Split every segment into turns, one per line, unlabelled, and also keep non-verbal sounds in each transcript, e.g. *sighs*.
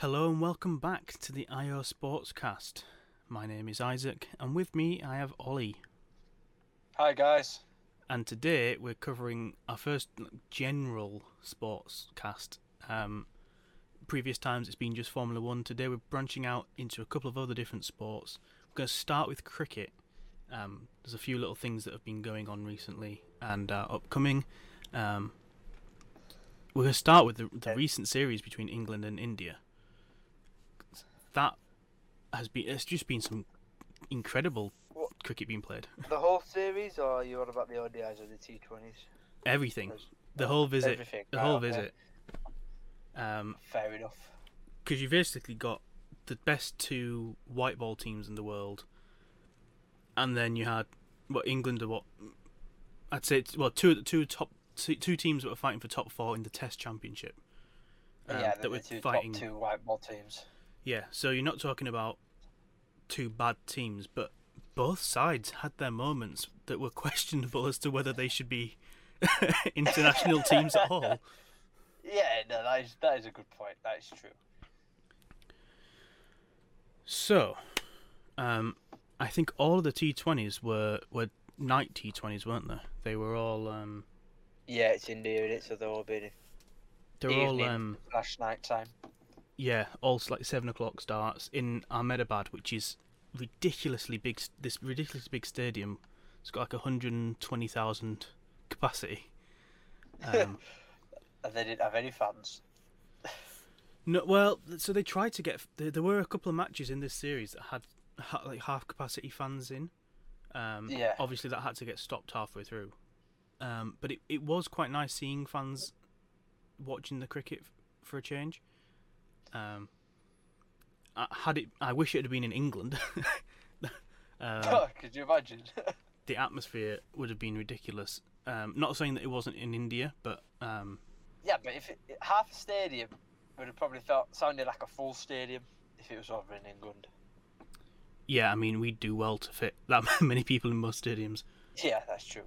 Hello and welcome back to the IO Sportscast. My name is Isaac, and with me I have Ollie.
Hi guys.
And today we're covering our first general sports cast. Um, previous times it's been just Formula One. Today we're branching out into a couple of other different sports. We're going to start with cricket. Um, there's a few little things that have been going on recently and uh, upcoming. Um, we're going to start with the, the recent series between England and India. That has been it's just been some incredible
What?
cricket being played. *laughs*
The whole series, or are you on about the ODIs or the T20s?
Everything, the whole visit,
Everything.
the whole
okay.
visit. Um,
Fair enough.
because you've basically got the best two white ball teams in the world, and then you had what England are what I'd say it's, well two two top two, two teams that were fighting for top four in the Test Championship. um,
yeah,
that
the,
were
the
fighting.
two white ball teams.
Yeah, so you're not talking about two bad teams, but both sides had their moments that were *laughs* questionable as to whether they should be *laughs* international teams at all.
Yeah, no, that is that is a good point. That is true.
So, um, I think all of the T20s were were night T20s, weren't they? They were all um,
Yeah, it's India in it, so they'll all be
they were all um,
flash night time.
Yeah, all s- like seven o'clock starts in Ahmedabad, which is ridiculously big. This ridiculously big stadium. It's got like hundred and twenty thousand capacity. *laughs* Um,
And they didn't have any fans.
No, well, so they tried to get. There, there were a couple of matches in this series that had ha- like half capacity fans in. Um,
Yeah.
Obviously, that had to get stopped halfway through. Um, but it, it was quite nice seeing fans watching the cricket f- for a change. Um, I had it. I wish it had been in England. *laughs* um, *laughs*
Could you imagine? *laughs*
the atmosphere would have been ridiculous. Um, not saying that it wasn't in India, but um,
yeah, but if it, half a stadium would have probably felt sounded like a full stadium if it was over in England.
yeah, I mean, we'd do well to fit that many people in most stadiums.
Yeah, that's true.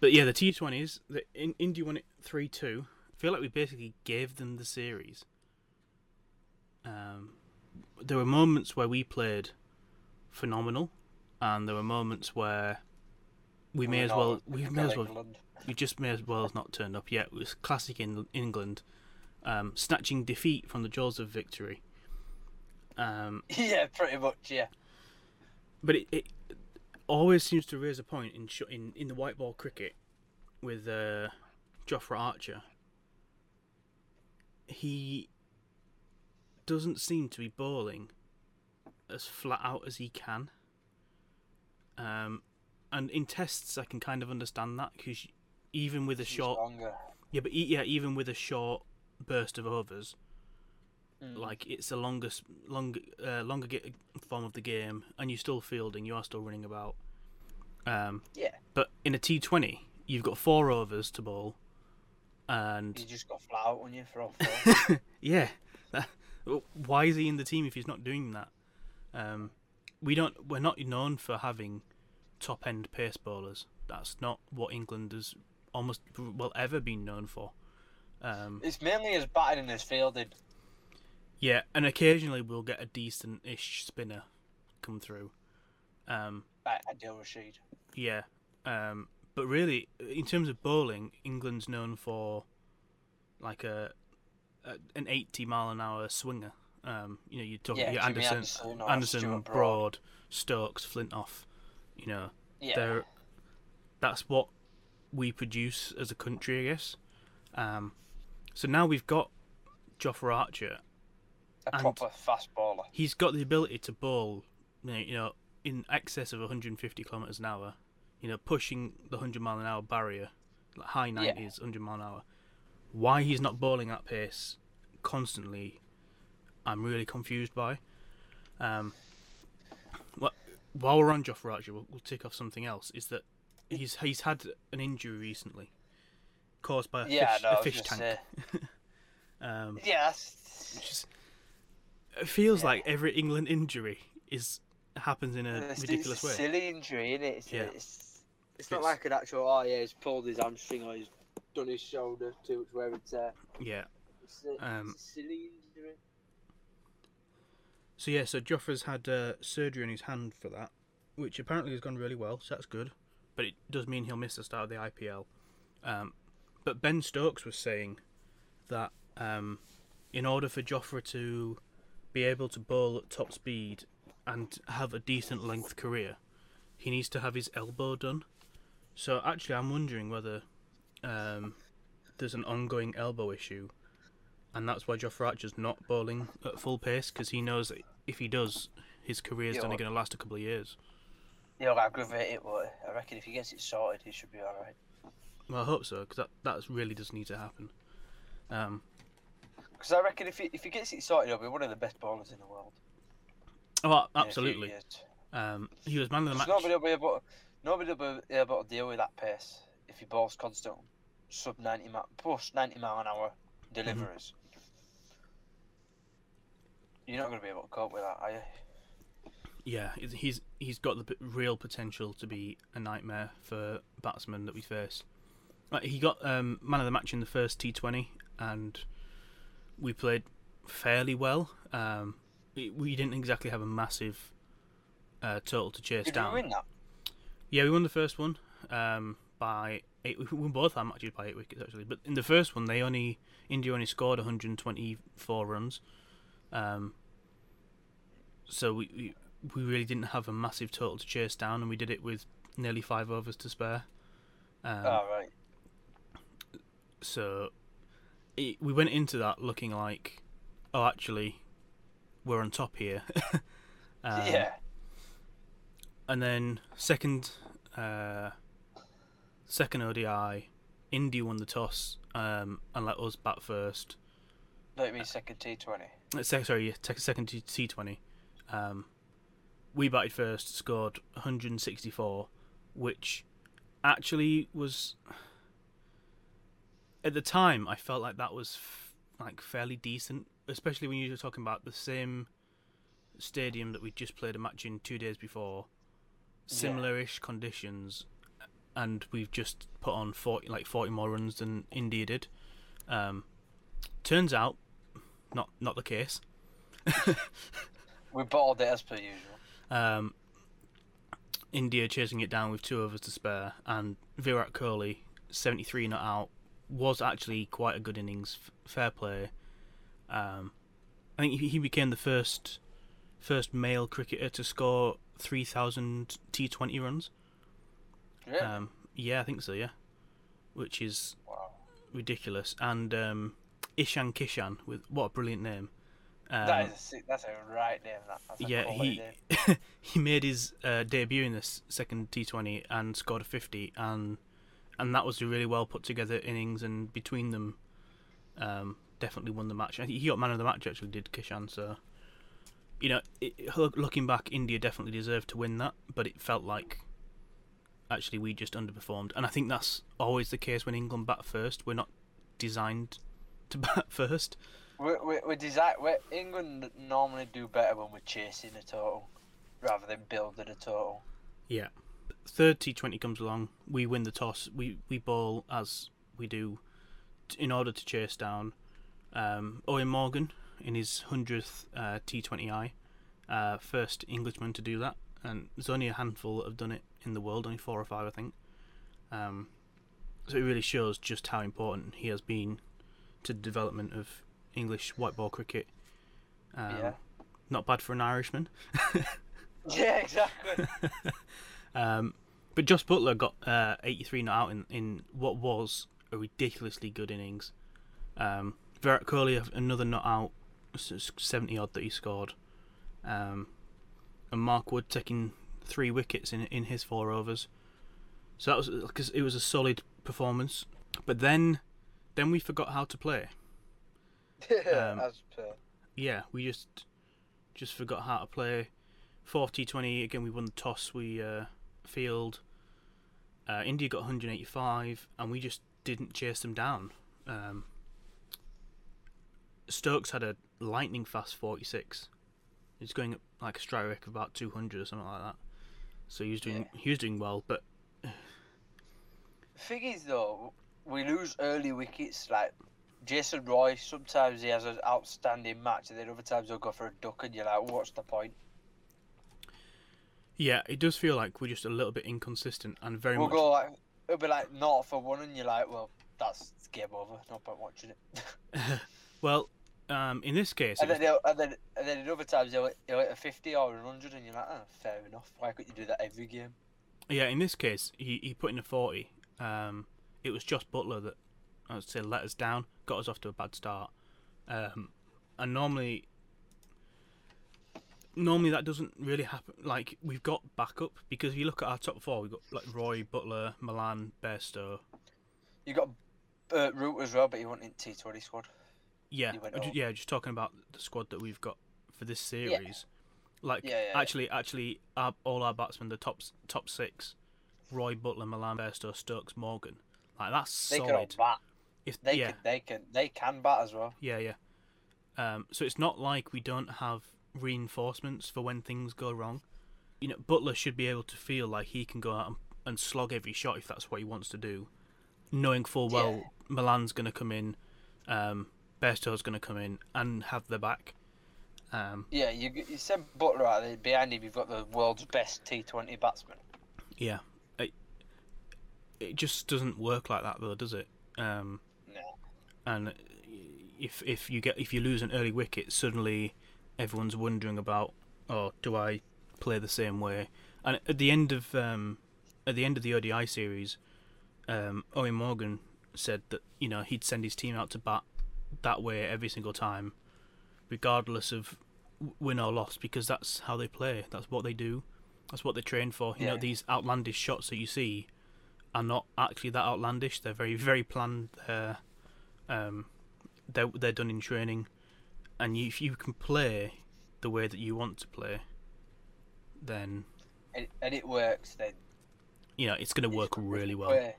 But yeah, the T20s, the in, India won it 3 2. I feel like we basically gave them the series. Um, there were moments where we played phenomenal, and there were moments where we may as well we may as well
England.
we just may as well have not turned up yet. It was classic in England, um, snatching defeat from the jaws of victory. Um, *laughs*
Yeah, pretty much. Yeah.
but it, it always seems to raise a point in sh- in in the white ball cricket with uh, Jofra Archer. He doesn't seem to be bowling as flat out as he can. Um, and in tests, I can kind of understand that because even with a short,
longer.
yeah, but yeah, even with a short burst of overs,
Mm.
like it's a longest, long, uh, longer ge- form of the game, and you're still fielding, you are still running about. Um,
Yeah.
but in a T20, you've got four overs to bowl, and
You just got flat out on you for all four. *laughs*
yeah, that- why is he in the team if he's not doing that? Um, we don't, we're not known for having top end pace bowlers. That's not what England has almost well ever been known for. Um,
it's mainly his batting and his fielding.
Yeah, and occasionally we'll get a decent-ish spinner come through. Um,
Adil Rashid.
yeah, um, but really, in terms of bowling, England's known for like a, a an eighty mile an hour swinger. Um, you know, you talk
Yeah,
your Anderson,
Anderson
Anderson,
Broad.
Broad, Stokes, Flintoff. You know,
Yeah.
they're that's what we produce as a country, I guess. Um, so now we've got Jofra Archer,
A proper fast bowler.
he's got the ability to bowl, you know, in excess of 150 kilometers an hour. You know, pushing the 100 mile an hour barrier, like high 90s, 100 mile an hour. Why he's not bowling at pace constantly, I'm really confused by. Um, what, while we're on Archer, we'll, we'll tick off something else. Is that he's he's had an injury recently, caused by a
Yeah,
fish,
no,
a fish tank. *laughs* Um,
Yeah, that's,
it feels
Yeah.
like every England injury is happens in a
it's,
ridiculous
it's a
way.
silly injury, isn't it? It's,
Yeah.
it's, it's not like an actual, oh yeah, he's pulled his hamstring or he's done his shoulder too much wear and tear.
Yeah,
It's a,
Um,
it's a silly injury.
So yeah, so Jofra's had uh, surgery on his hand for that, which apparently has gone really well. So that's good, but it does mean he'll miss the start of the IPL. Um, but Ben Stokes was saying that um, in order for Jofra to be able to bowl at top speed and have a decent length career, he needs to have his elbow done. So actually, I'm wondering whether um, there's an ongoing elbow issue, and that's why Jofra Archer's not bowling at full pace because he knows that if he does, his career's
Yeah,
only going to last a couple of years.
He'll aggravate it, but I reckon if he gets it sorted, he should be alright.
Well, I hope so because that that really does need to happen. Um,
Because I reckon if he, if he gets it sorted, he'll be one of the best bowlers in the world.
oh,
in a few
absolutely. Um, he was man of the match.
Nobody will be able, nobody will be able to deal with that pace if he bowls constant sub ninety mile plus ninety mile an hour deliveries. You're not going to be able to cope with that, are you?
Yeah, he's- he's got the p- real potential to be a nightmare for batsmen that we face. Like, he got um, man of the match in the first T20, and we played fairly well. Um, we, we didn't exactly have a massive uh, total to chase
Did
down.
we win that?
Yeah, we won the first one um, by eight. *laughs* We won both our matches by eight wickets actually. But in the first one, they only India only scored 124 runs. Um, so we, we we really didn't have a massive total to chase down, and we did it with nearly five overs to spare. Um,
oh right.
so it, we went into that looking like, oh, actually, we're on top here. *laughs* Um,
yeah.
and then second uh, second ODI, India won the toss um, and let us bat first.
It means second T Twenty.
Uh, sec- sorry, second T- T20. Um, we batted first, scored 164, which actually was at the time I felt like that was f- like fairly decent, especially when you were talking about the same stadium that we just played a match in two days before,
Yeah.
similar-ish conditions, and we've just put on 40 like 40 more runs than India did. Um, turns out, not not the case. *laughs*
We bottled it as per usual.
Um, India chasing it down with two overs to spare, and Virat Kohli, 73 not out, was actually quite a good innings. Fair play. Um, I think he he became the first first male cricketer to score 3,000 T20 runs.
Really?
Um, yeah, I think so. Yeah, which is
wow.
ridiculous. And um, Ishan Kishan, with what a brilliant name. Um,
that is a sick, that's a right name. That. That's a
yeah, he *laughs* he made his uh, debut in this second T20 and scored a 50, and and that was a really well put together innings. And between them, um, definitely won the match. I think he got man of the match actually did Kishan. So you know, it- looking back, India definitely deserved to win that, but it felt like actually we just underperformed. And I think that's always the case when England bat first. We're not designed to *laughs* bat first.
We we we design. We, England normally do better when we're chasing a total, rather than building a total.
Yeah. Third T20 comes along. We win the toss. We we bowl as we do in order to chase down um, Eoin Morgan in his 100th uh, T20I. Uh, first Englishman to do that. And there's only a handful that have done it in the world, only four or five, I think. Um, so it really shows just how important he has been to the development of English white ball cricket. Um,
Yeah.
Not bad for an Irishman. *laughs*
Yeah, exactly. *laughs*
Um, but Josh Buttler got uh, 83 not out in, in what was a ridiculously good innings. Um, Virat Kohli another not out, s- s- 70 odd that he scored. Um, and Mark Wood taking three wickets in in his four overs. So that was because it was a solid performance. But then, then we forgot how to play. *laughs* Um,
As per.
Yeah, we just just forgot how to play. 40 20 again we won the toss we uh, field uh, India got 185 and we just didn't chase them down um, Stokes had a lightning fast 46 he's going up like a strike rate of about 200 or something like that so he was doing he was doing well but
The thing is, though, we lose early wickets like Jason Roy, sometimes he has an outstanding match, and then other times he'll go for a duck, and you're like, what's the point?
Yeah, it does feel like we're just a little bit inconsistent and very
we'll
much.
go like, it'll be like not for one, and you're like, well, that's game over. No point watching it. *laughs* *laughs*
well, um, in this case,
and then,
was-
and then, and then in other times he'll, he'll hit a 50 or a 100, and you're like, oh, fair enough. Why couldn't you do that every game?
yeah, in this case, he, he put in a forty. Um, it was Josh Buttler that I would say let us down, got us off to a bad start. Um, and normally, normally that doesn't really happen. Like we've got backup because if you look at our top four, we've got like Roy, Buttler, Malan, Bairstow.
You got uh, Root as well, but he wasn't in T20 squad.
Yeah,
He went
ju-
home.
yeah, just talking about the squad that we've got for this series. Like
Yeah, yeah, yeah.
actually, actually, our, all our batsmen, the top top six, Roy, Buttler, Malan, Bairstow, Stokes, Morgan. Like that's
They can all
solid.
bat.
If
They
yeah,
can, they can, they can bat as well.
yeah, yeah. Um, so it's not like we don't have reinforcements for when things go wrong. You know, Buttler should be able to feel like he can go out and, and slog every shot if that's what he wants to do, knowing full well
Yeah.
Malan's going to come in, um, Bairstow's going to come in and have their back. Um,
Yeah, you you send Buttler out there behind him. You've got the world's best T20 batsman.
yeah, it, it just doesn't work like that though, does it? Um,
No.
and if if you get if you lose an early wicket, suddenly everyone's wondering about, oh, do I play the same way? And at the end of um, at the end of the ODI series, um, Eoin Morgan said that you know he'd send his team out to bat that way every single time, regardless of win or loss, because that's how they play. That's what they do. That's what they train for. You know these outlandish shots that you see are not actually that outlandish. They're very very planned. They're um, they're they're done in training, and you, if you can play the way that you want to play, then
And, and it works. Then
you know it's going to work really well.
play-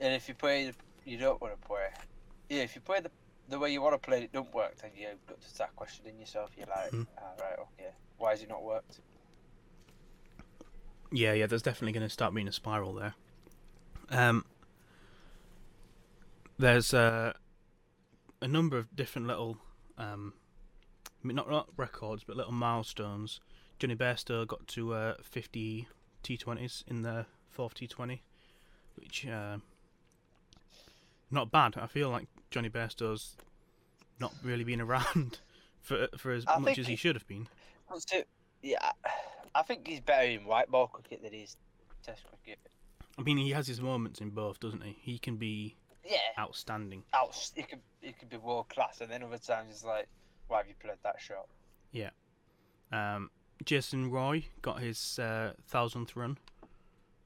and if you play, you don't want to play. Yeah, if you play the the way you want to play, it don't work. Then you've got to start questioning yourself. You're like,
Mhm.
ah, right, okay, why has it not worked?
Yeah, yeah. There's definitely going to start being a spiral there. Um, there's uh, a number of different little, um, not not records, but little milestones. Jonny Bairstow got to uh, 50 T20s in the fourth T20, which uh, not bad. I feel like Jonny Bairstow's not really been around *laughs* for for as
I
much as he
he-
should have been.
It? Yeah, I think he's better in white ball cricket than he is Test cricket.
I mean, he has his moments in both, doesn't he? He can be
Yeah,
outstanding.
out. He could he could be world class, and then other times it's like, why have you played that shot? Yeah.
Um, Jason Roy got his uh, thousandth run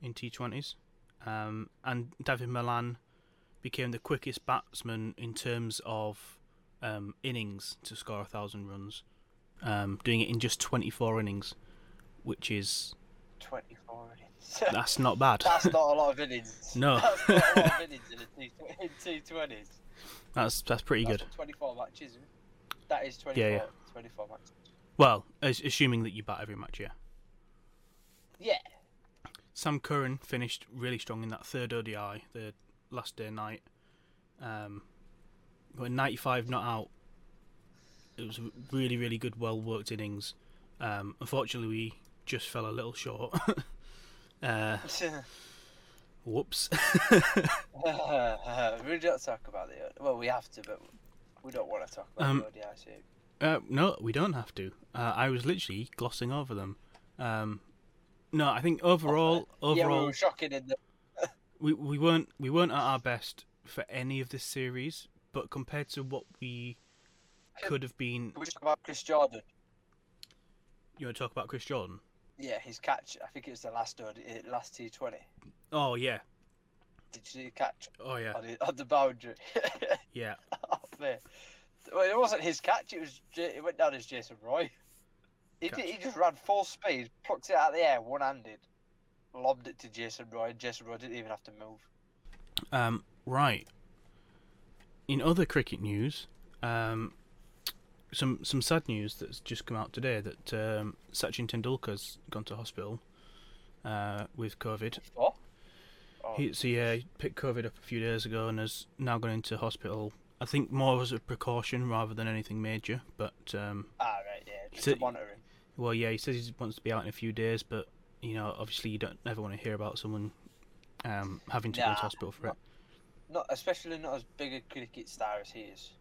in T20s, um, and David Malan became the quickest batsman in terms of um, innings to score a thousand runs, um, doing it in just 24 innings, which is
Twenty four innings. *laughs*
that's not bad.
That's not a lot of innings. *laughs*
No.
That's not a lot of *laughs* innings in a T in T twenties.
That's that's pretty good.
Twenty four matches. That is 24,
Yeah, yeah.
24 matches.
Well, as, assuming that you bat every match, yeah.
Yeah.
Sam Curran finished really strong in that third ODI, the last day night. Um, when 95 not out, it was a really, really good, well worked innings. Um, unfortunately, we just fell a little short. *laughs* uh, whoops. *laughs*
we don't talk about the. Well, we have to, but we don't want to talk about
Um,
the ODI
uh, no, we don't have to. Uh, I was literally glossing over them. Um, no, I think overall,
Yeah, we
overall,
were shocking in the.
We we weren't we weren't at our best for any of this series, but compared to what we could have been,
We talk about Chris Jordan.
you want to talk about Chris Jordan?
Yeah, his catch. I think it was the last uh, last T Twenty.
Oh yeah,
Did you see the catch
oh yeah,
on, the, on the boundary? *laughs*
yeah.
oh, man. Well, it wasn't his catch. It was. It went down as Jason Roy. He, did, he just ran full speed, plucked it out of the air, one-handed, lobbed it to Jason Roy, Jason Roy didn't even have to move.
Um, right. In other cricket news, um, some some sad news that's just come out today that um, Sachin Tendulkar's gone to hospital uh, with COVID.
What? Oh,
He, so yeah, he picked COVID up a few days ago and has now gone into hospital I think more as a precaution rather than anything major. But um,
Ah, right, yeah. Just
So-
to monitor him.
well, yeah, he says he wants to be out in a few days, but you know, obviously, you don't ever want to hear about someone um, having to go to hospital for it.
Not especially not as big a cricket star as he is.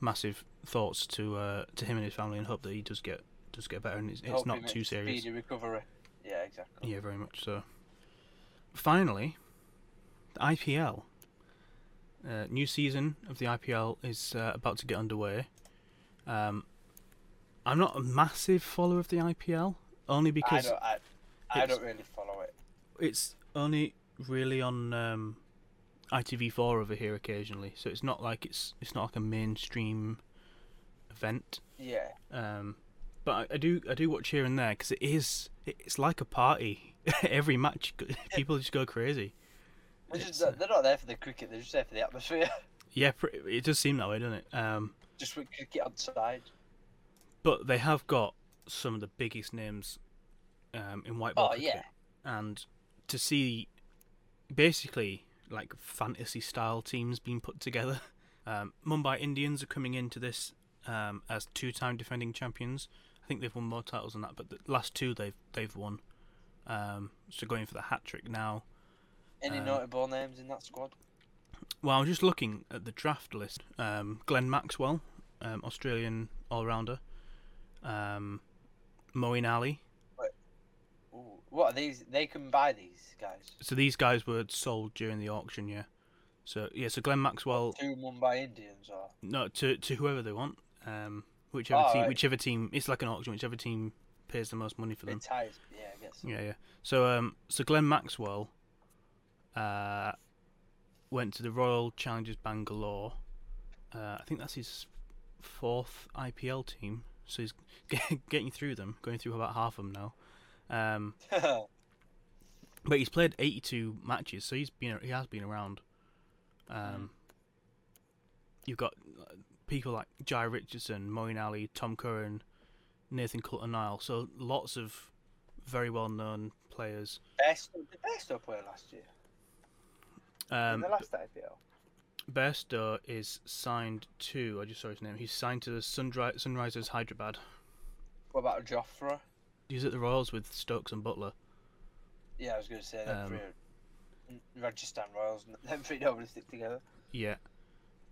Massive thoughts to uh, to him and his family, and hope that he does get does get better, and it's, it's not too serious.
Speedy recovery. Yeah, exactly.
Yeah, very much so. Finally, the IPL. Uh, new season of the IPL is uh, about to get underway. Um, I'm not a massive follower of the IPL, only
I
because
don't. I, I don't really follow it.
it's only really on um, ITV4 over here occasionally, so it's not like it's it's not like a mainstream event.
Yeah.
Um, but I, I do I do watch here and there because it is it's like a party. *laughs* Every match, *laughs* people just go crazy.
They're,
It's,
just,
uh,
they're not there for the cricket. They're just there for the atmosphere. *laughs*
Yeah, it does seem that way, doesn't it? Um,
just with cricket on side.
but they have got some of the biggest names um, in white ball
Oh, yeah.
and to see basically like fantasy style teams being put together. *laughs* Um, Mumbai Indians are coming into this um, as two-time defending champions. I think they've won more titles than that, but the last two they've they've won. Um, so going for the hat trick now.
Any
Um,
notable names in that squad?
Well, I was just looking at the draft list. Um, Glenn Maxwell, um, Australian all-rounder. Um, Moeen Ali.
What are these? They can buy these guys.
So these guys were sold during the auction, yeah. So yeah, so Glenn Maxwell,
Two Mumbai Indians or
no, to to whoever they want, um, whichever
Oh,
team,
right.
whichever team. It's like an auction, whichever team pays the most money for them.
ties. Yeah, I guess.
Yeah, yeah. So um, so Glenn Maxwell, uh, went to the Royal Challengers Bangalore. Uh, I think that's his fourth IPL team. So he's *laughs* getting through them, going through about half of them now. Um, *laughs* but he's played 82 matches, so he's been he has been around. Um, You've got uh, people like Jhye Richardson, Moeen Ali, Tom Curran, Nathan Coulter-Nile. So lots of very well-known players.
best did Bairstow play last year?
Um,
in the last IPL.
Bairstow is signed to. I just saw his name. He's signed to the Sunri- Sunrisers Hyderabad.
What about Jofra?
He's at the Royals with Stokes and Buttler.
Yeah, I was going to say them
Um,
are- Rajasthan Royals. *laughs* Them three don't really stick together.
Yeah.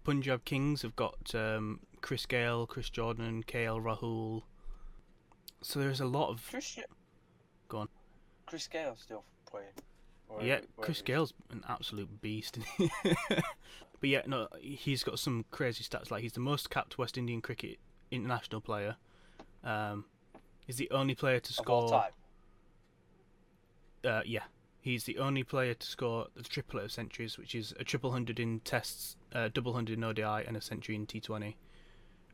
Punjab Kings have got um, Chris Gayle, Chris Jordan, KL Rahul. So there's a lot of
Chris.
Go on.
Chris Gayle still playing. Or
yeah.
wherever-
Chris. Gayle's an absolute beast. *laughs* but yeah, no, he's got some crazy stats. Like he's the most capped West Indian cricket international player. Um, he's the only player to score. Uh, yeah, he's the only player to score the triplet of centuries, which is a triple hundred in tests, a double hundred in ODI, and a century in T20.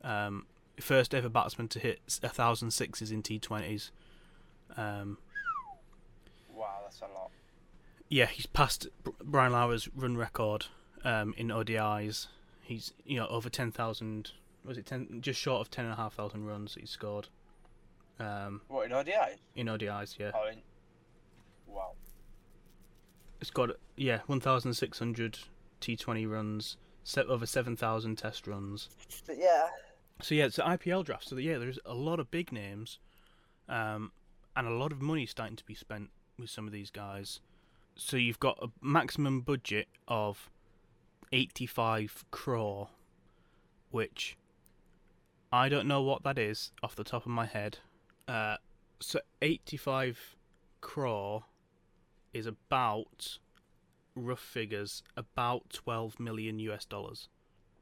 Um, first ever batsman to hit a thousand sixes in T20s. Um,
Wow, that's a lot.
yeah, he's passed Brian Lara's run record um, in ODIs. He's you know over ten thousand. Was it ten? Just short of ten and a half thousand runs that he scored. Um,
What in ODI?
in ODIs, yeah.
Oh, in... Wow.
It's got yeah, one thousand six hundred T Twenty runs, set over seven thousand test runs.
But yeah,
So yeah, it's an IPL draft. So yeah, there's a lot of big names, um, and a lot of money starting to be spent with some of these guys. So you've got a maximum budget of eighty-five crore, which I don't know what that is off the top of my head. Uh, so eighty-five crore is about rough figures about 12 million US dollars.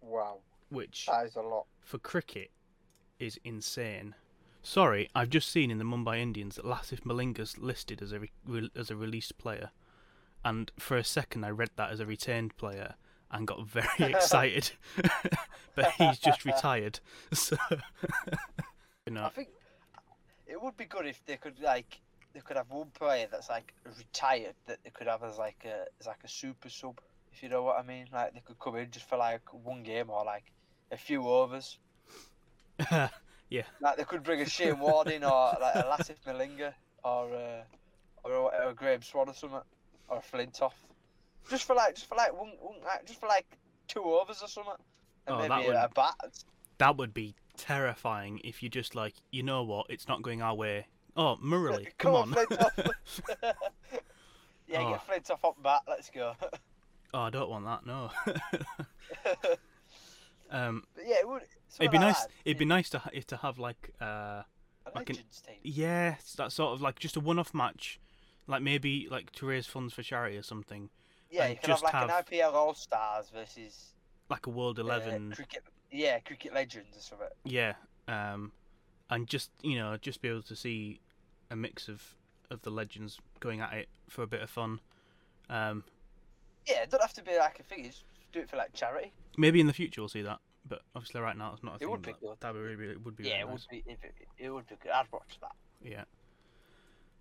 Wow,
which
that is a lot.
for cricket is insane. Sorry I've just seen in the Mumbai Indians that Lasith Malinga's listed as a re- as a released player. And for a second I read that as a retained player and got very *laughs* excited. *laughs* But he's just retired so. *laughs* You know.
I think it would be good if they could like they could have one player that's like retired that they could have as like a as like a super sub, if you know what I mean. Like they could come in just for like one game or like a few overs. *laughs* Yeah. Like they could bring a Shane Warne in or like a Lasith Malinga or uh, or, a, or a Graeme Swann or something or a Flintoff. Just for like just for like one, one like, just for like two overs or something. and
Oh, that
maybe
would-
a bat.
That would be terrifying if you just like, you know what, it's not going our way. Oh, Murray, *laughs* come on.
Flintoff. *laughs* *laughs* yeah,
Oh.
get Flintoff up bat. Let's go.
oh, I don't want that. No.
but
um,
yeah, it would.
it'd be nice. It'd be nice to ha- to have like uh,
a
like an-
team.
yeah, that sort of like just a one-off match, like maybe like to raise funds for charity or something,
Yeah, you can have like
have-
an IPL All Stars versus
like a World
uh,
Eleven.
cricket. Yeah, cricket legends or something.
Yeah, um, and just you know, just be able to see a mix of of the legends going at it for a bit of fun. Um,
Yeah, it don't have to be like a thing. Just do it for like charity.
maybe in the future we'll see that, but obviously right now it's not a
It
thing.
would be good.
that would really, it would be.
yeah,
really
it
nice.
would be. If it, it would be good. I'd watch that.
Yeah.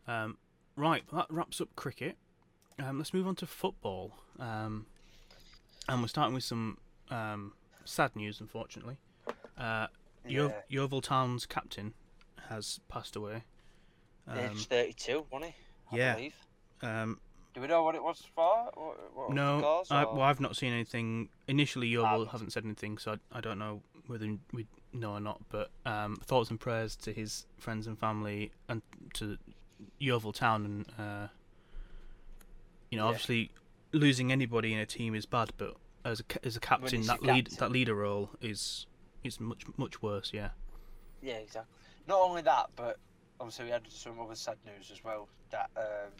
Um, right, that wraps up cricket. Um, let's move on to football. Um, and we're starting with some um, sad news, unfortunately. Uh, Yo-
Yeah.
Yeovil Town's captain has passed away. Um,
Age 32, wasn't he? I
yeah.
Believe.
um,
Do we know what it was for? What, what was
no,
cause,
I, well, I've not seen anything. Initially, Yeovil
Um,
haven't said anything, so I, I don't know whether we know or not. But um, thoughts and prayers to his friends and family and to Yeovil Town. And uh, you know,
Yeah.
obviously, losing anybody in a team is bad, but as a as a captain, that lead
captain.
that leader role is is much much worse. Yeah.
Yeah, exactly. Not only that, but obviously we had some other sad news as well. That um,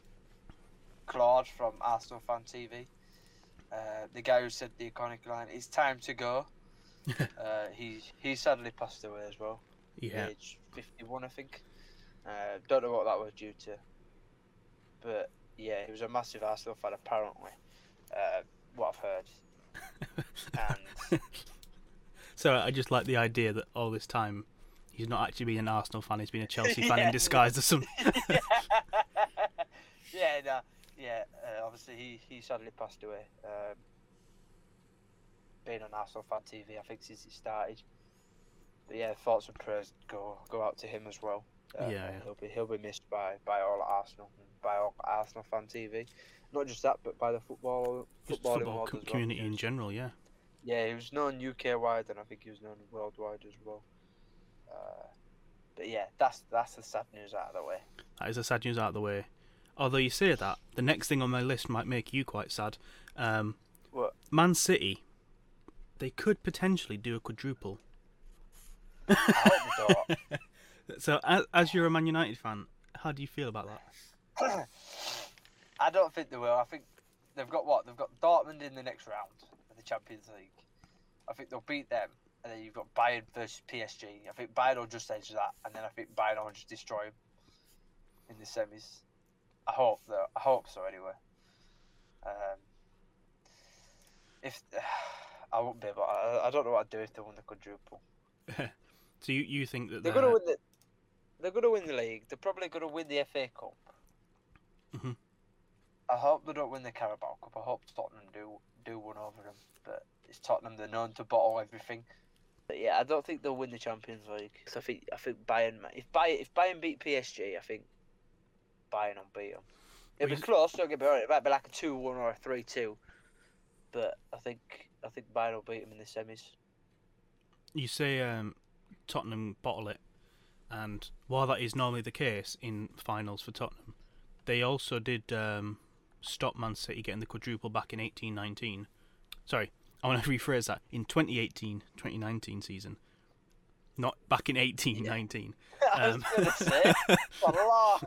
Claude from Arsenal Fan TV, uh, the guy who said the iconic line, "It's time to go." *laughs* uh, he he sadly passed away as well,
Yeah.
age fifty-one, I think. Uh, don't know what that was due to, but yeah, he was a massive Arsenal fan apparently. Uh, what I've heard, and *laughs*
So I just like the idea that all this time he's not actually been an Arsenal fan; he's been a Chelsea *laughs* fan
Yeah.
in disguise or something. *laughs*
yeah, no, yeah. Uh, obviously, he, he sadly passed away. Um, being on Arsenal fan TV, I think since it started. But yeah, thoughts and prayers go go out to him as well. Uh,
Yeah, yeah.
he'll be he'll be missed by by all Arsenal, and by all Arsenal fan TV. Not just that, but by the football
Just football
world
co-
as well.
community in general. Yeah.
Yeah, he was known UK wide, and I think he was known worldwide as well. Uh, but yeah, that's that's the sad news out of the way.
That is the sad news out of the way. Although you say that, the next thing on my list might make you quite sad. Um,
What?
Man City, they could potentially do a quadruple. *laughs* So, as, as you're a Man United fan, how do you feel about that? *clears throat*
I don't think they will. I think they've got what? They've got Dortmund in the next round of the Champions League. I think they'll beat them, and then you've got Bayern versus PSG. I think Bayern will just edge that, and then I think Bayern will just destroy them in the semis. I hope though. I hope so anyway. Um, if *sighs* I won't be able, I, I don't know what I'd do if they won the quadruple. *laughs*
So you, you think that
They're
they're,
gonna win the. They're gonna win the league. They're probably gonna win the FA Cup.
Mhm.
I hope they don't win the Carabao Cup. I hope Tottenham do do one over them. But it's Tottenham. They're known to bottle everything. But yeah, I don't think they'll win the Champions League. 'Cause I think I think Bayern. If Bayern if Bayern beat PSG, I think Bayern will beat them. It'll
Well,
be
you-
close. Don't get me wrong. It might be like a two-one or a three-two. But I think I think Bayern will beat them in the semis.
you say um, Tottenham bottle it, and while that is normally the case in finals for Tottenham, they also did um, stop Man City getting the quadruple back in 18-19. Sorry, I want to *laughs* rephrase that. In 2018-2019 season, not back in 18-19. *laughs*
I was
Um,
gonna say. *laughs* a lot.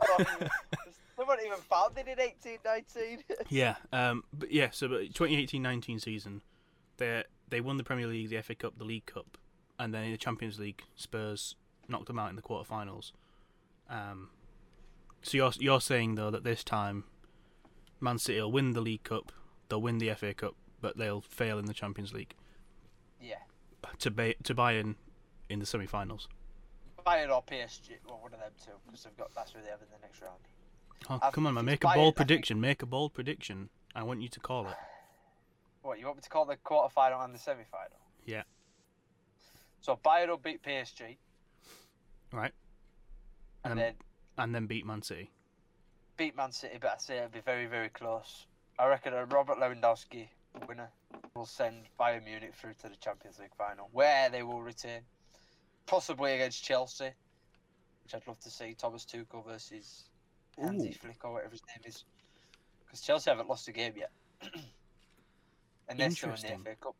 They weren't even founded in 1819.
Yeah, um, but yeah, so but 2018-19 season, they they won the Premier League, the FA Cup, the League Cup, and then in the Champions League, Spurs knocked them out in the quarterfinals. Um, so you're you're saying though that this time, Man City will win the League Cup, they'll win the FA Cup, but they'll fail in the Champions League
yeah.
to ba- to Bayern in the semi-finals.
Bayern or PSG, well, one of them two, because they've got that's who they have in the next round.
Oh, come on, man, make a bold
Bayern, think-
prediction. Make a bold prediction. I want you to call it.
What you want me to call the quarter final and the semi final?
Yeah.
So Bayern will beat PSG,
Right,
and
Um,
then
and then beat Man City.
Beat Man City, but I say it'll be very very close. I reckon a Robert Lewandowski winner. will send Bayern Munich through to the Champions League final, where they will retain, possibly against Chelsea, which I'd love to see. Thomas Tuchel versus Hansi
Ooh.
Flick or whatever his name is, because Chelsea haven't lost a game yet, *clears throat* and they're still in the. FA Cup.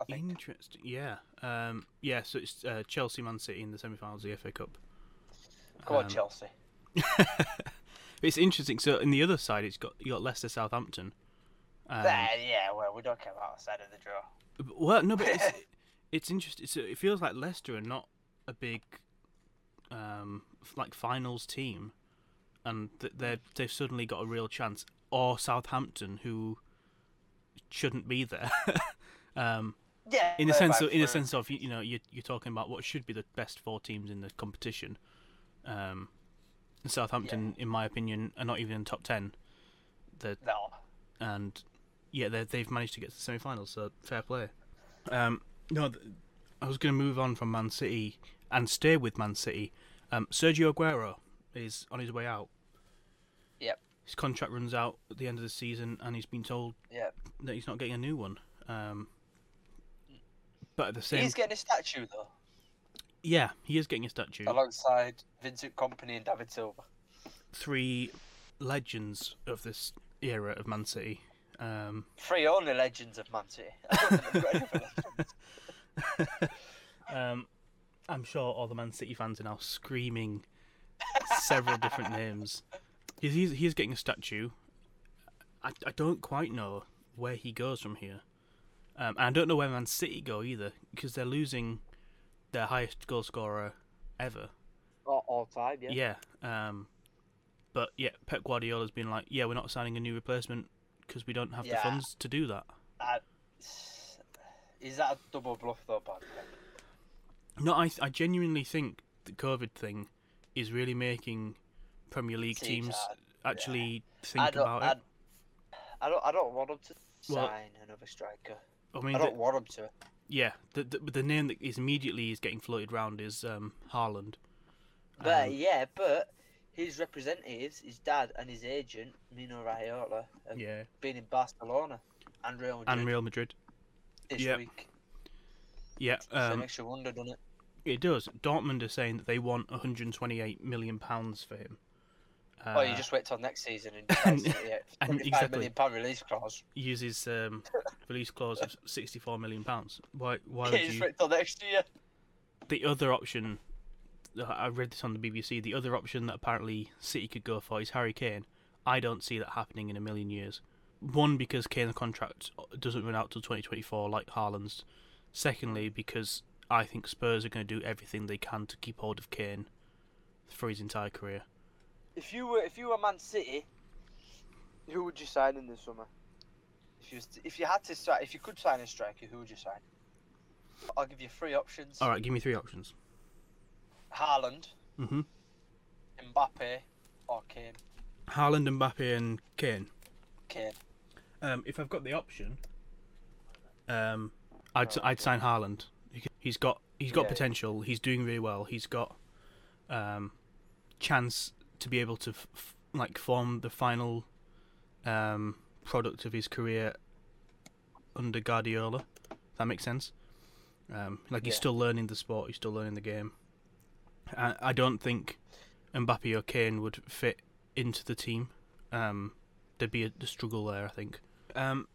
I think.
Interesting. Yeah. Um, yeah. So it's uh, Chelsea, Man City in the semi-finals of the FA Cup.
Go on,
Um,
Chelsea. *laughs*
it's interesting. So in the other side, it's got you got Leicester, Southampton. Um,
There, yeah, well, we don't care about side of the draw.
well, no, but it's, *laughs* it's interesting. So it feels like Leicester are not a big, um, like finals team, and th- they they've suddenly got a real chance. Or Southampton, who shouldn't be there. *laughs* um,
Yeah,
in the sense of in the sense of you you know you're, you're talking about what should be the best four teams in the competition. Um, Southampton, in my opinion, are not even in the top ten. They're,
No,
and yeah, they they've managed to get to the semi-finals, so fair play. Um, no, th- I was going to move on from Man City and stay with Man City. Um, Sergio Aguero is on his way out.
Yep.
His contract runs out at the end of the season, and he's been told
yeah.
that he's not getting a new one. Um, but at the same,
He's getting a statue though,
yeah, he is getting a statue.
alongside Vincent Kompany and David Silva.
Three legends of this era of Man City. Um,
Three only legends of Man City. I don't think they've got any other *laughs* legends.
um, I'm sure all the Man City fans are now screaming several different *laughs* names. He's, he's, he's getting a statue. I, I don't quite know where he goes from here. Um, and I don't know where Man City go either, because they're losing their highest goal scorer ever.
all, all time, yeah.
Yeah. Um, but yeah, Pep Guardiola's been like, yeah, we're not signing a new replacement because we don't have the funds to do that.
Uh, is that a double bluff though, Bob?
No, I I genuinely think the COVID thing is really making Premier League
Teams
teams
are-
actually
I
think
don't,
about
I,
it.
I don't. I don't want them to
Well,
sign another striker.
I mean,
I don't want them to.
Yeah, the, the the name that is immediately is getting floated around is um, Haaland.
But
Um,
yeah, but his representatives, his dad and his agent, Mino Raiola, have
yeah,
been in Barcelona and Real Madrid
and Real Madrid.
this
yeah,
week.
Yeah,
so it
um,
makes you wonder, doesn't it?
it does. Dortmund are saying that they want 128 million pounds for him. Uh,
oh, you just wait till next season and *laughs* to
and *laughs* exactly.
million pound release clause.
uses um, *laughs* release clause of 64 million pounds. Why? Why
Yeah,
would
just
you?
wait till next year.
the other option I read this on the BBC the other option that apparently City could go for is Harry Kane I don't see that happening in a million years one because Kane's contract doesn't run out till 2024 like Haaland's secondly because I think Spurs are going to do everything they can to keep hold of Kane for his entire career
If you were if you were Man City, who would you sign in the summer? If you was to- if you had to sign if you could sign a striker, who would you sign? I'll give you three options:
alright give me three options
Haaland,
hmm
Mbappe, or Kane.
Haaland Mbappe and Kane
Kane.
Um, if I've got the option, um, I'd
Oh,
I'd sign Haaland. He's got he's got
Yeah.
potential. He's doing really well. He's got um, chance to be able to f- f- like form the final um, product of his career under Guardiola. If that makes sense. Um, like he's
Yeah.
still learning the sport. He's still learning the game. I, I don't think Mbappe or Kane would fit into the team. Um, there'd be a, a struggle there, I think. Um,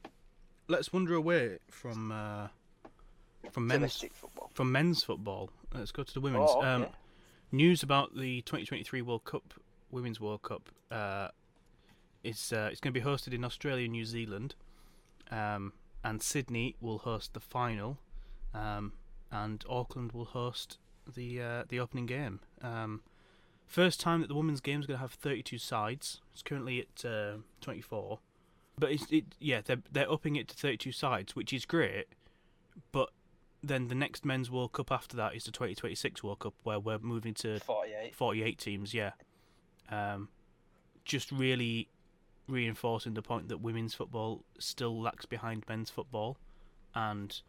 let's wander away from uh, from men's from men's football. Let's go to the women's.
Oh, okay.
um, news about the 2023 World Cup, Women's World Cup. Uh, it's uh, it's going to be hosted in Australia, and New Zealand, um, and Sydney will host the final, um, and Auckland will host the uh, the opening game. Um, first time that the women's game is going to have 32 sides. It's currently at uh, 24, but it's it yeah they're they're upping it to 32 sides, which is great, but then the next men's World Cup after that is the 2026 World Cup, where we're moving to
48.
48 teams. Yeah, um, just really reinforcing the point that women's football still lacks behind men's football, and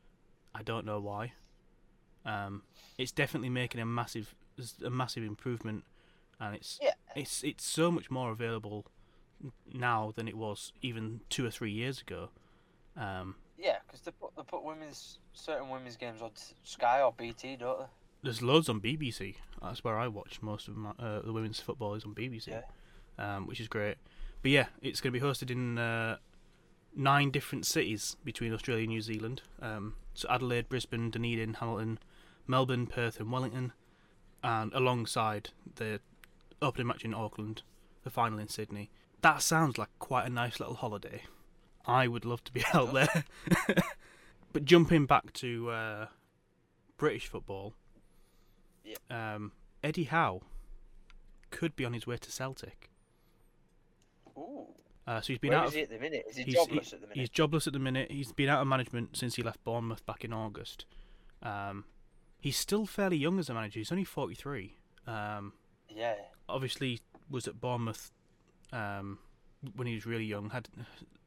I don't know why. Um, it's definitely making a massive a massive improvement, and it's
Yeah.
it's it's so much more available now than it was even two or three years ago. Um,
Because they put they put women's certain women's games on Sky or BT, don't they?
There's loads on BBC. That's where I watch most of my uh, the women's football is on BBC,
Yeah.
um, which is great. But yeah, it's going to be hosted in uh, nine different cities between Australia and New Zealand. Um, so Adelaide, Brisbane, Dunedin, Hamilton, Melbourne, Perth, and Wellington, and alongside the opening match in Auckland, the final in Sydney. That sounds like quite a nice little holiday. I would love to be *laughs* out there. *laughs* but jumping back to uh, British football, um, Eddie Howe could be on his way to Celtic.
Ooh.
Uh, so he's been
Where
out
is
of
he at the minute? Is he
he's-
jobless at the minute?
He's jobless at the minute. He's been out of management since he left Bournemouth back in August. Um, he's still fairly young as a manager. He's only 43. Um,
Yeah.
obviously, was at Bournemouth um, when he was really young. Had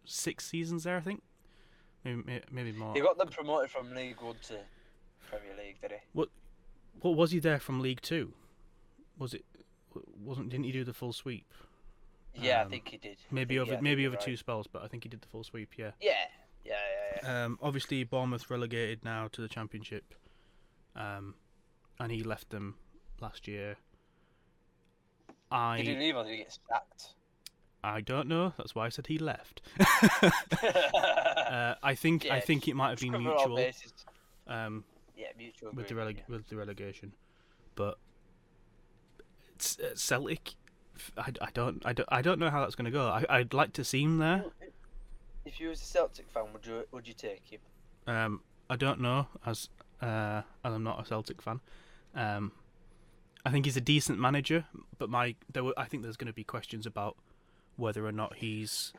six seasons there, I think. Maybe, maybe more.
He got them promoted from League One to Premier League, did he?
What was he there from League Two? Was it? Wasn't? Didn't he do the full sweep?
Yeah,
Um,
I think he did.
Maybe
think-
over
yeah,
maybe over
you're
two spells, but I think he did the full sweep. Yeah.
Yeah, yeah, yeah, yeah.
Um, obviously, Bournemouth relegated now to the Championship, um, and he left them last year.
did he
I
leave or did he get sacked?
I don't know. That's why I said he left. *laughs* *laughs* uh, I think I think it might have been mutual um,
Yeah, mutual.
with the releg- with the relegation, but it's, uh, Celtic. I, I don't I don't I don't know how that's going to go. I I'd like to see him there.
If you was a Celtic fan, would you would you take him?
Um, I don't know as uh, as I'm not a Celtic fan. Um, I think he's a decent manager, but my there were, I think there's going to be questions about whether or not he's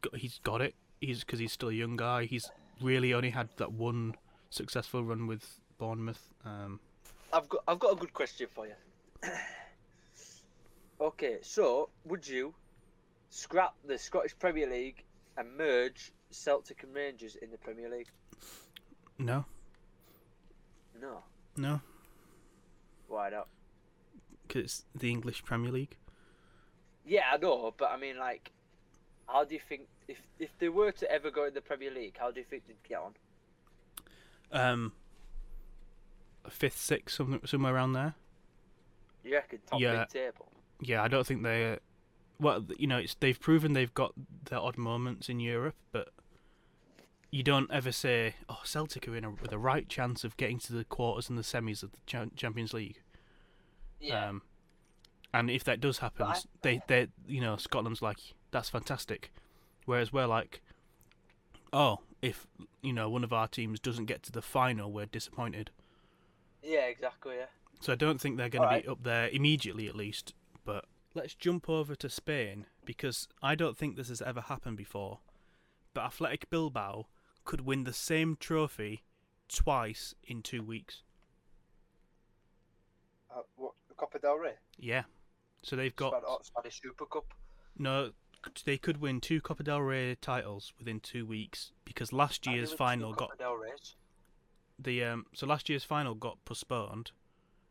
got, he's got it. He's because he's still a young guy. He's really only had that one successful run with Bournemouth. Um,
I've got I've got a good question for you. *coughs* okay, so would you scrap the Scottish Premier League and merge Celtic and Rangers in the Premier League?
no,
No.
no,
Why not?
because it's the English Premier League.
Yeah, I know, but I mean, like, how do you think if if they were to ever go in the Premier League, how do you think they'd get on?
Um, fifth, sixth, something somewhere around there.
You reckon top
Yeah.
table?
yeah, I don't think they. Well, you know, it's they've proven they've got their odd moments in Europe, but you don't ever say, "Oh, Celtic are in a, with a right chance of getting to the quarters and the semis of the Cha- Champions League."
Yeah.
Um, and if that does happen,
I-
they they you know Scotland's like that's fantastic, whereas we're like, oh, if you know one of our teams doesn't get to the final, we're disappointed.
yeah, exactly. Yeah.
So I don't think they're going to be up there immediately, at least. But let's jump over to Spain because I don't think this has ever happened before. But Athletic Bilbao could win the same trophy twice in two weeks.
Uh, what Copa del Rey?
Yeah. So they've got
Spanish, Spanish Super Cup.
no. They could win two Copa del Rey titles within two weeks because last year's final got the um. So last year's final got postponed,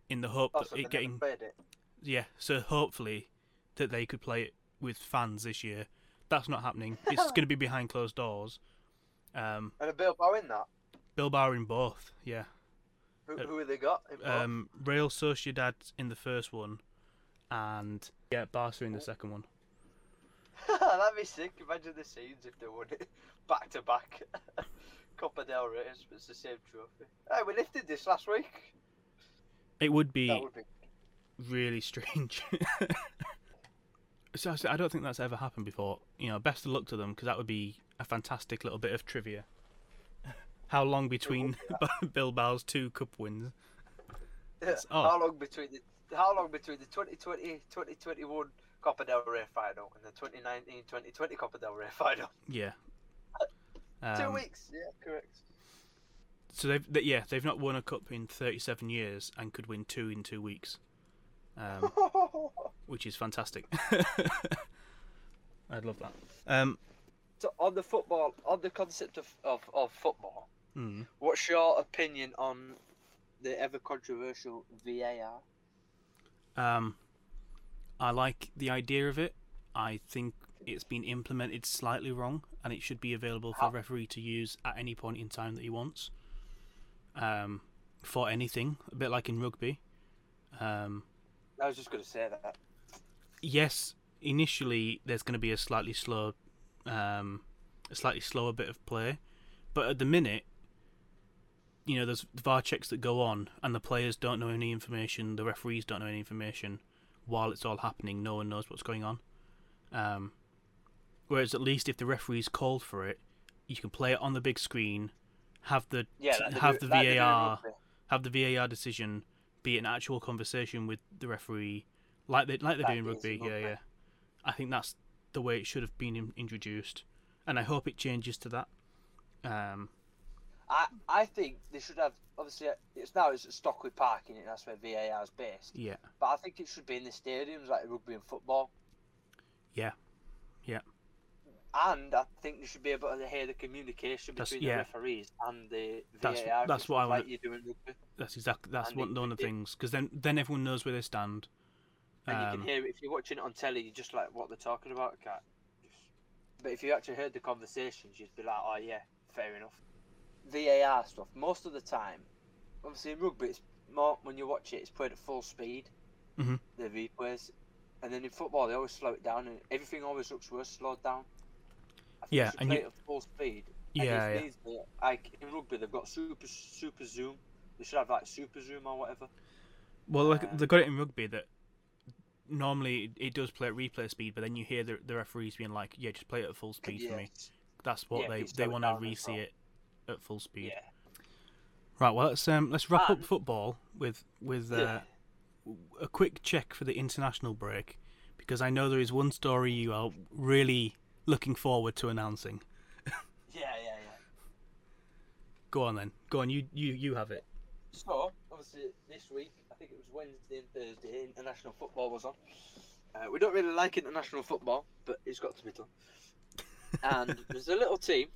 in the hope
Oh,
that
so
it getting
it.
Yeah, so hopefully that they could play it with fans this year. That's not happening. It's going to be behind closed doors. Um,
And a Bilbao in that.
Bilbao in both, yeah.
Who,
Uh,
who have they got?
Um, Real Sociedad in the first one, and yeah, Barca in the second one. *laughs*
That'd be sick. Imagine the scenes if they won it *laughs* back to back. *laughs* Copa del Rey, it's the same trophy. Hey, we lifted this last week.
It would be
would be.
really strange. so I don't think that's ever happened before. You know, best of luck to them because that would be a fantastic little bit of trivia. How long between Bilbao's two cup wins? Odd.
How long between the How long between the 2020 2021 Copa del Rey final and the 2019-2020 Copa del Rey final?
Yeah. *laughs*
Two
Um,
weeks. Yeah, correct.
So they've they, yeah they've not won a cup in 37 years and could win two in two weeks, um, *laughs* which is fantastic. *laughs* I'd love that. Um,
so on the football, on the concept of, of, of football,
mm,
what's your opinion on the ever controversial VAR?
um, I like the idea of it. I think it's been implemented slightly wrong, and it should be available for a referee to use at any point in time that he wants. Um, for anything, a bit like in rugby. Um,
I was just going to say that.
yes, initially there's going to be a slightly slow, um, a slightly slower bit of play, but at the minute, you know, there's VAR checks that go on, and the players don't know any information, the referees don't know any information. While it's all happening, no one knows what's going on. Um, whereas at least if the referees called for it, you can play it on the big screen, have the
Yeah,
have
do-
the
like they do in
VAR have the VAR decision be an actual conversation with the referee, like they like they do
Like
in rugby. Yeah,
rugby.
yeah. I think that's the way it should have been in, introduced, and I hope it changes to that. Um,
I, I think they should have obviously it's now it's at Stockley Park in it. That's where VAR is based.
yeah,
But I think it should be in the stadiums like rugby and football.
Yeah. Yeah.
And I think you should be able to hear the communication
That's-
between
yeah.
the referees and the
That's-
VAR.
that's what I
like
wanna-
you do in rugby.
that's exactly that's
And
one, one of the things because then then everyone knows where they stand.
And you
Um,
can hear if you're watching it on telly. You just like what they're talking about. But if you actually heard the conversations, you'd be like, "Oh yeah, fair enough." VAR stuff most of the time. Obviously, in rugby, it's more when you watch it, it's played at full speed.
Mhm.
The replays, and then in football, they always slow it down, and everything always looks worse slowed down.
Yeah, and
play
you-
at full speed.
Yeah, yeah.
be, like in rugby, they've got super super zoom. They should have like super zoom or whatever.
Well, like
Um,
they got it in rugby that normally it, does play at replay speed, but then you hear the, the referees being like, "Yeah, just play it at full speed for me." That's what
Yeah,
they they want to re-see it at full speed.
Yeah.
Right. Well, let's um let's wrap up football with with uh,
Yeah.
a quick check for the international break because I know there is one story you are really looking forward to announcing. *laughs*
Yeah, yeah, yeah.
Go on then. Go on. You you you have it.
So, obviously, this week, I think it was Wednesday and Thursday, international football was on. Uh, we don't really like international football, but it's got to be done. *laughs* And there's a little team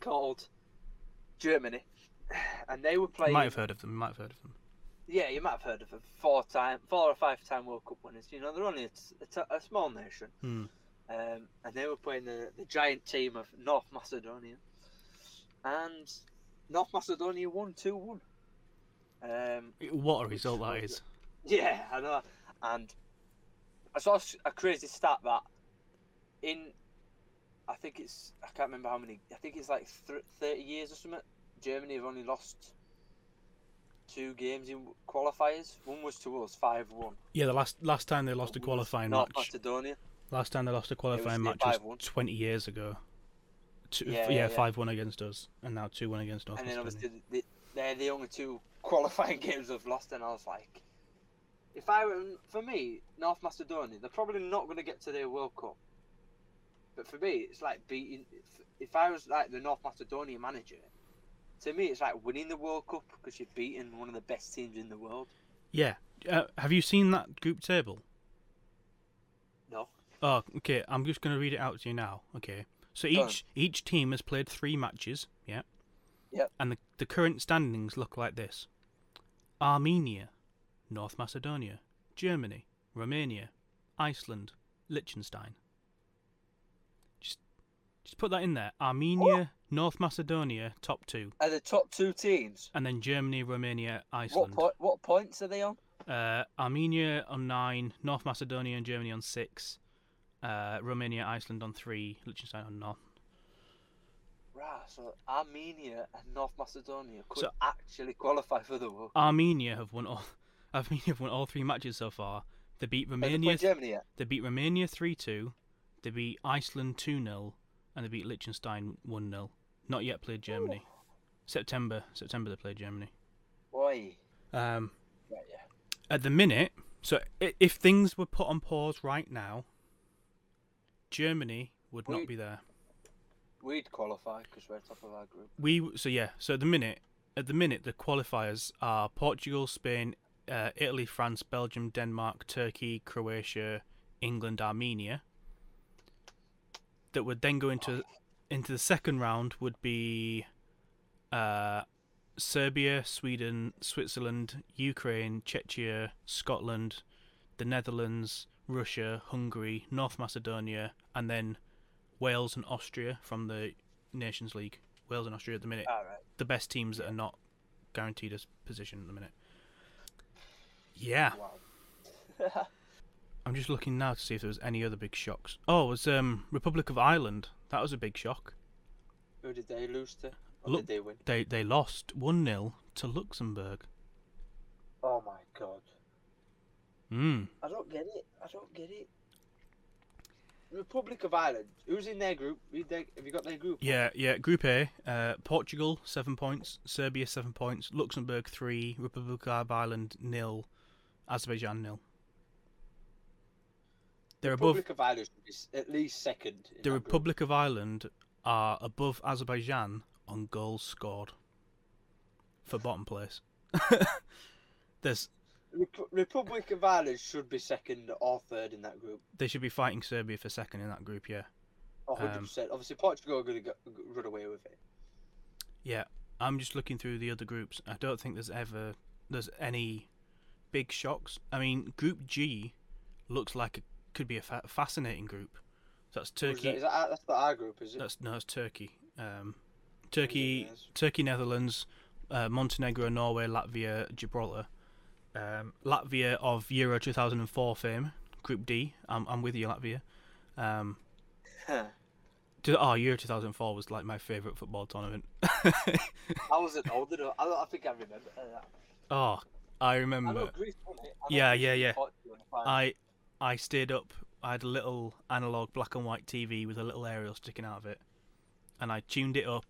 called Germany, and they were
You
playing.
might have heard of them. You might have heard of them.
Yeah, you might have heard of them. Four time, four or five time World Cup winners. You know, they're only a, t- a, t- a small nation.
Hmm.
Um, and they were playing the, the giant team of North Macedonia. And North Macedonia won 2 1. Um,
What a result that
was
is. *laughs*
yeah, I know. And I saw a crazy stat that in, I think it's, I can't remember how many, I think it's like th- 30 years or something, Germany have only lost two games in qualifiers. One was to us, 5 1.
Yeah, the last last time they lost a qualifying match.
North
match.
Macedonia.
Last time they lost a qualifying
the
match was twenty years ago. Two,
Yeah,
yeah,
yeah,
five one against us, and now two one against North
and then obviously the, they're the only two *laughs* qualifying games I've lost, and I was like, if I were for me, North Macedonia, they're probably not going to get to their World Cup. But for me, it's like beating. If, I was like the North Macedonia manager, to me, it's like winning the World Cup because you've beaten one of the best teams in the world.
Yeah. Uh, have you seen that group table?
No.
Oh, okay. I'm just going to read it out to you now. Okay. So each each team has played three matches. Yeah.
Yep.
And the the current standings look like this: Armenia, North Macedonia, Germany, Romania, Iceland, Liechtenstein. Just put that in there. Armenia, North Macedonia, top two,
Are the top two teams?
and then Germany, Romania,
What
Iceland.
po- what points are they on?
Uh, Armenia on nine, North Macedonia and Germany on six, uh, Romania, Iceland on three, Liechtenstein on none.
Right, so Armenia and North Macedonia could
So-
actually qualify for the World.
Armenia have won all. *laughs* Armenia have won all three matches so far. They beat
Have they
Romania.
Germany yet?
They beat Romania three two. They beat Iceland two 0 and they beat Liechtenstein one 0 Not yet played Germany. September September they played Germany.
Why?
Um,
Right, yeah.
at the minute, so if things were put on pause right now, Germany would not be there.
We'd qualify because we're top of our group.
We so yeah. So at the minute, at the minute, the qualifiers are Portugal, Spain, uh, Italy, France, Belgium, Denmark, Turkey, Croatia, England, Armenia. That would then go into into the second round would be uh, Serbia, Sweden, Switzerland, Ukraine, Czechia, Scotland, the Netherlands, Russia, Hungary, North Macedonia, and then Wales and Austria from the Nations League. Wales and Austria at the minute,
All right.
the best teams that are not guaranteed a position at the minute. Yeah,
Wow. *laughs*
I'm just looking now to see if there was any other big shocks. Oh, it was um, Republic of Ireland. That was a big shock.
Who did they lose to? Or
Look-
did they win?
They they lost one 0 to Luxembourg.
Oh my god.
Hmm.
I don't get it. I don't get it. Republic of Ireland. Who's in their group? Have you got their group?
Yeah, yeah. Group A: uh, Portugal seven points, Serbia seven points, Luxembourg three, Republic of Ireland nil, Azerbaijan nil. They're above.
Republic of Ireland should be s- at least second.
The
that group.
Republic of Ireland are above Azerbaijan on goals scored for bottom place. *laughs* There's
Rep- Republic of Ireland should be second or third in that group.
they should be fighting Serbia for second in that group. Yeah,
Oh, 100%. Um, Obviously, Portugal are going to run away with it.
yeah. I'm just looking through the other groups. I don't think there's ever there's any big shocks. I mean, Group G looks like it could be a fa- fascinating group. So that's Turkey.
Is that, that's not our group, is it?
That's no, it's Turkey. Um, Turkey,
Yes.
Turkey, Netherlands, uh, Montenegro, Norway, Latvia, Gibraltar. Um, Latvia of Euro 2004 fame, Group D. I'm, I'm with you, Latvia. Um,
Huh.
to- oh, Euro 2004 was like my favourite football tournament. *laughs*
I wasn't old enough. I, I think I remember that.
oh, I
I
remember.
know Greece. I
Yeah, yeah, yeah.
Portugal in the final.
I I stayed up. I had a little analog black and white TV with a little aerial sticking out of it, and I tuned it up,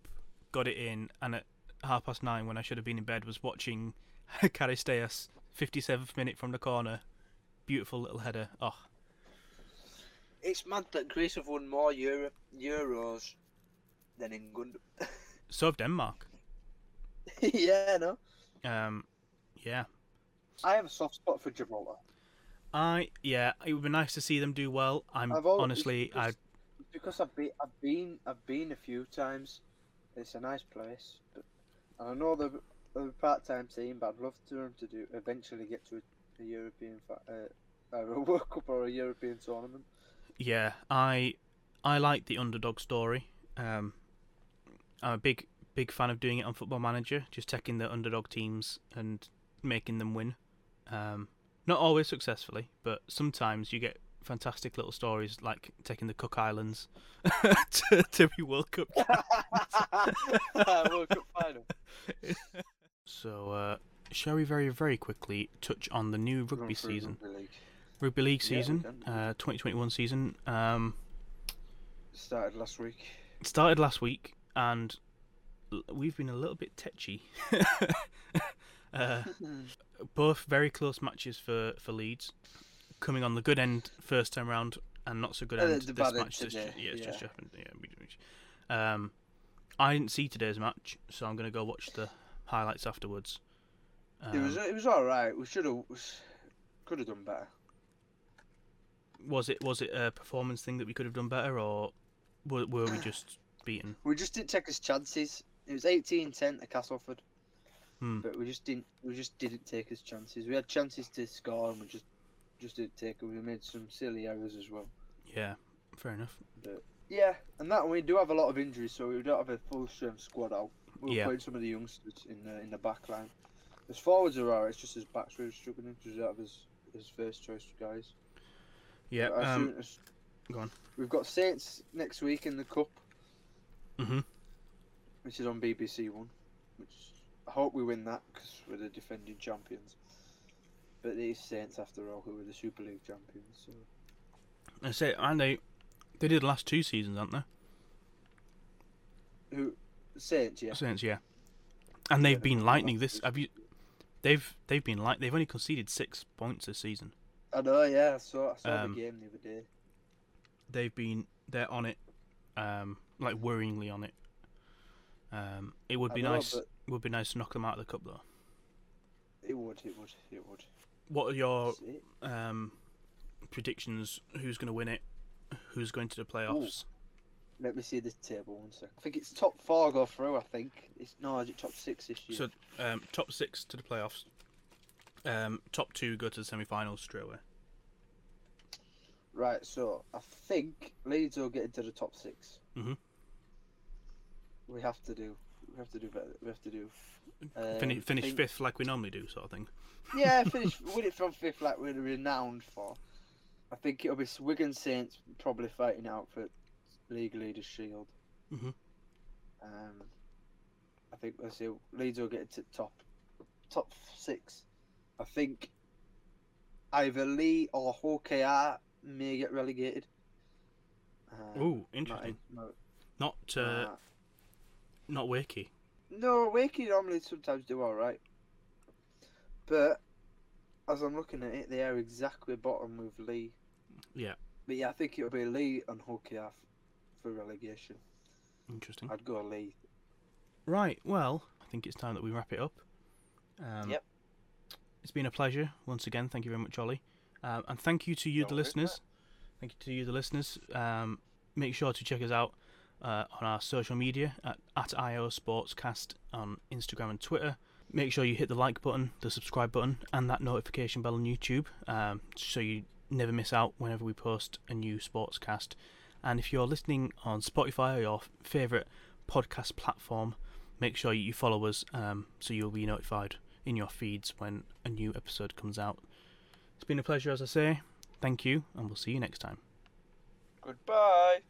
got it in, and at half past nine, when I should have been in bed, was watching *laughs* Charisteas, 57th minute from the corner, beautiful little header. Oh,
It's mad that Greece have won more Euro- Euros than England. *laughs*
so have Denmark.
yeah, no.
Um, yeah,
I have a soft spot for Gibraltar.
I yeah, it would be nice to see them do well. I'm
I've always-
honestly, I
because I've been, I've been, I've been a few times. It's a nice place, but and I know they're, they're a part-time team, but I'd love to them to do eventually get to a, a European, uh, a *laughs* World Cup or a European tournament.
Yeah, I I like the underdog story. Um, I'm a big big fan of doing it on Football Manager, just taking the underdog teams and making them win. Um, not always successfully, but sometimes you get fantastic little stories like taking the Cook Islands *laughs* to, to be World Cup. *laughs*
World Cup final. *laughs*
So, uh, shall we very very quickly touch on the new rugby season,
Rugby League.
rugby league season,
can.
uh, 2021 season. Um,
Started last week.
Started last week, and we've been a little bit tetchy. uh, both very close matches for, for Leeds, coming on the good end first time round, and not so good
Uh,
end this match. This, yeah, it's just happened. Yeah, um, I didn't see today's match, so I'm gonna go watch the highlights afterwards.
it was
Um,
it was all right. We should have could have done better.
was it was it a performance thing that we could have done better, or were, were we just beaten?
We just didn't take his chances. It was 18-10 to Castleford,
Hmm.
but we just didn't. We just didn't take his chances. We had chances to score, and we just just didn't take them. We made some silly errors as well.
Yeah, fair enough.
Yeah, and that we do have a lot of injuries, so we don't have a full strength squad out. We're
Yeah.
playing some of the youngsters in the in the back line. His forwards are alright. It's just his backs really struggling because we have his his first choice guys.
Yeah.
As
Um,
as-
go on.
We've got Saints next week in the cup,
hmm
which is on BBC One. Which I hope we win that because we're the defending champions. But these Saints, after all, who are the Super League champions. So
I say, and they they did last two seasons, aren't they?
who Saints? Yeah.
Saints, yeah. And they've
they
been lightning this. Have you? They've they've been like they've only conceded six points this season.
I know. Yeah. I saw. I saw
Um,
the game the other day.
They've been they're on it, um, like worryingly on it. Um, it would
I
be
know,
nice. Would be nice to knock them out of the cup though.
It would. It would. It would.
What are your um, predictions? Who's going to win it? Who's going to the playoffs?
Let me see this table one sec. I think it's top four go through. I think it's no, is it top six this year?
So um, top six to the playoffs. Um, top two go to the semi-finals straight away.
Right, so I think Leeds will get into the top 6
Mhm.
We have to do. We have to do better. We have to do. Um,
finish
think-
fifth like we normally do, sort of thing.
Yeah, *laughs* finish win it from fifth like we're renowned for. I think it'll be Wigan Saints probably fighting out for league leaders shield.
Mhm.
Um, I think let's see, Leeds will get to top top six. I think either Leigh or OKR may get relegated. Um,
Ooh,
not-
interesting.
not-
Not uh, not Wakey.
no, Wakey normally sometimes do all right, but as I'm looking at it, they are exactly bottom with Leigh.
Yeah.
But yeah, I think it'll be Leigh and OKR f- for relegation.
Interesting.
I'd go Leigh.
Right. Well, I think it's time that we wrap it up. Um,
Yep.
It's been a pleasure once again. Thank you very much, Ollie, um, and thank you to you,
No
the
worries,
listeners. Thank you to you, the listeners. Um, make sure to check us out uh, on our social media at, at IO Sportscast on Instagram and Twitter. Make sure you hit the like button, the subscribe button, and that notification bell on YouTube, um, so you never miss out whenever we post a new sportscast. And if you're listening on Spotify or your favourite podcast platform, make sure you follow us um, so you'll be notified in your feeds when a new episode comes out. It's been a pleasure, as I say. Thank you, and we'll see you next time.
Goodbye.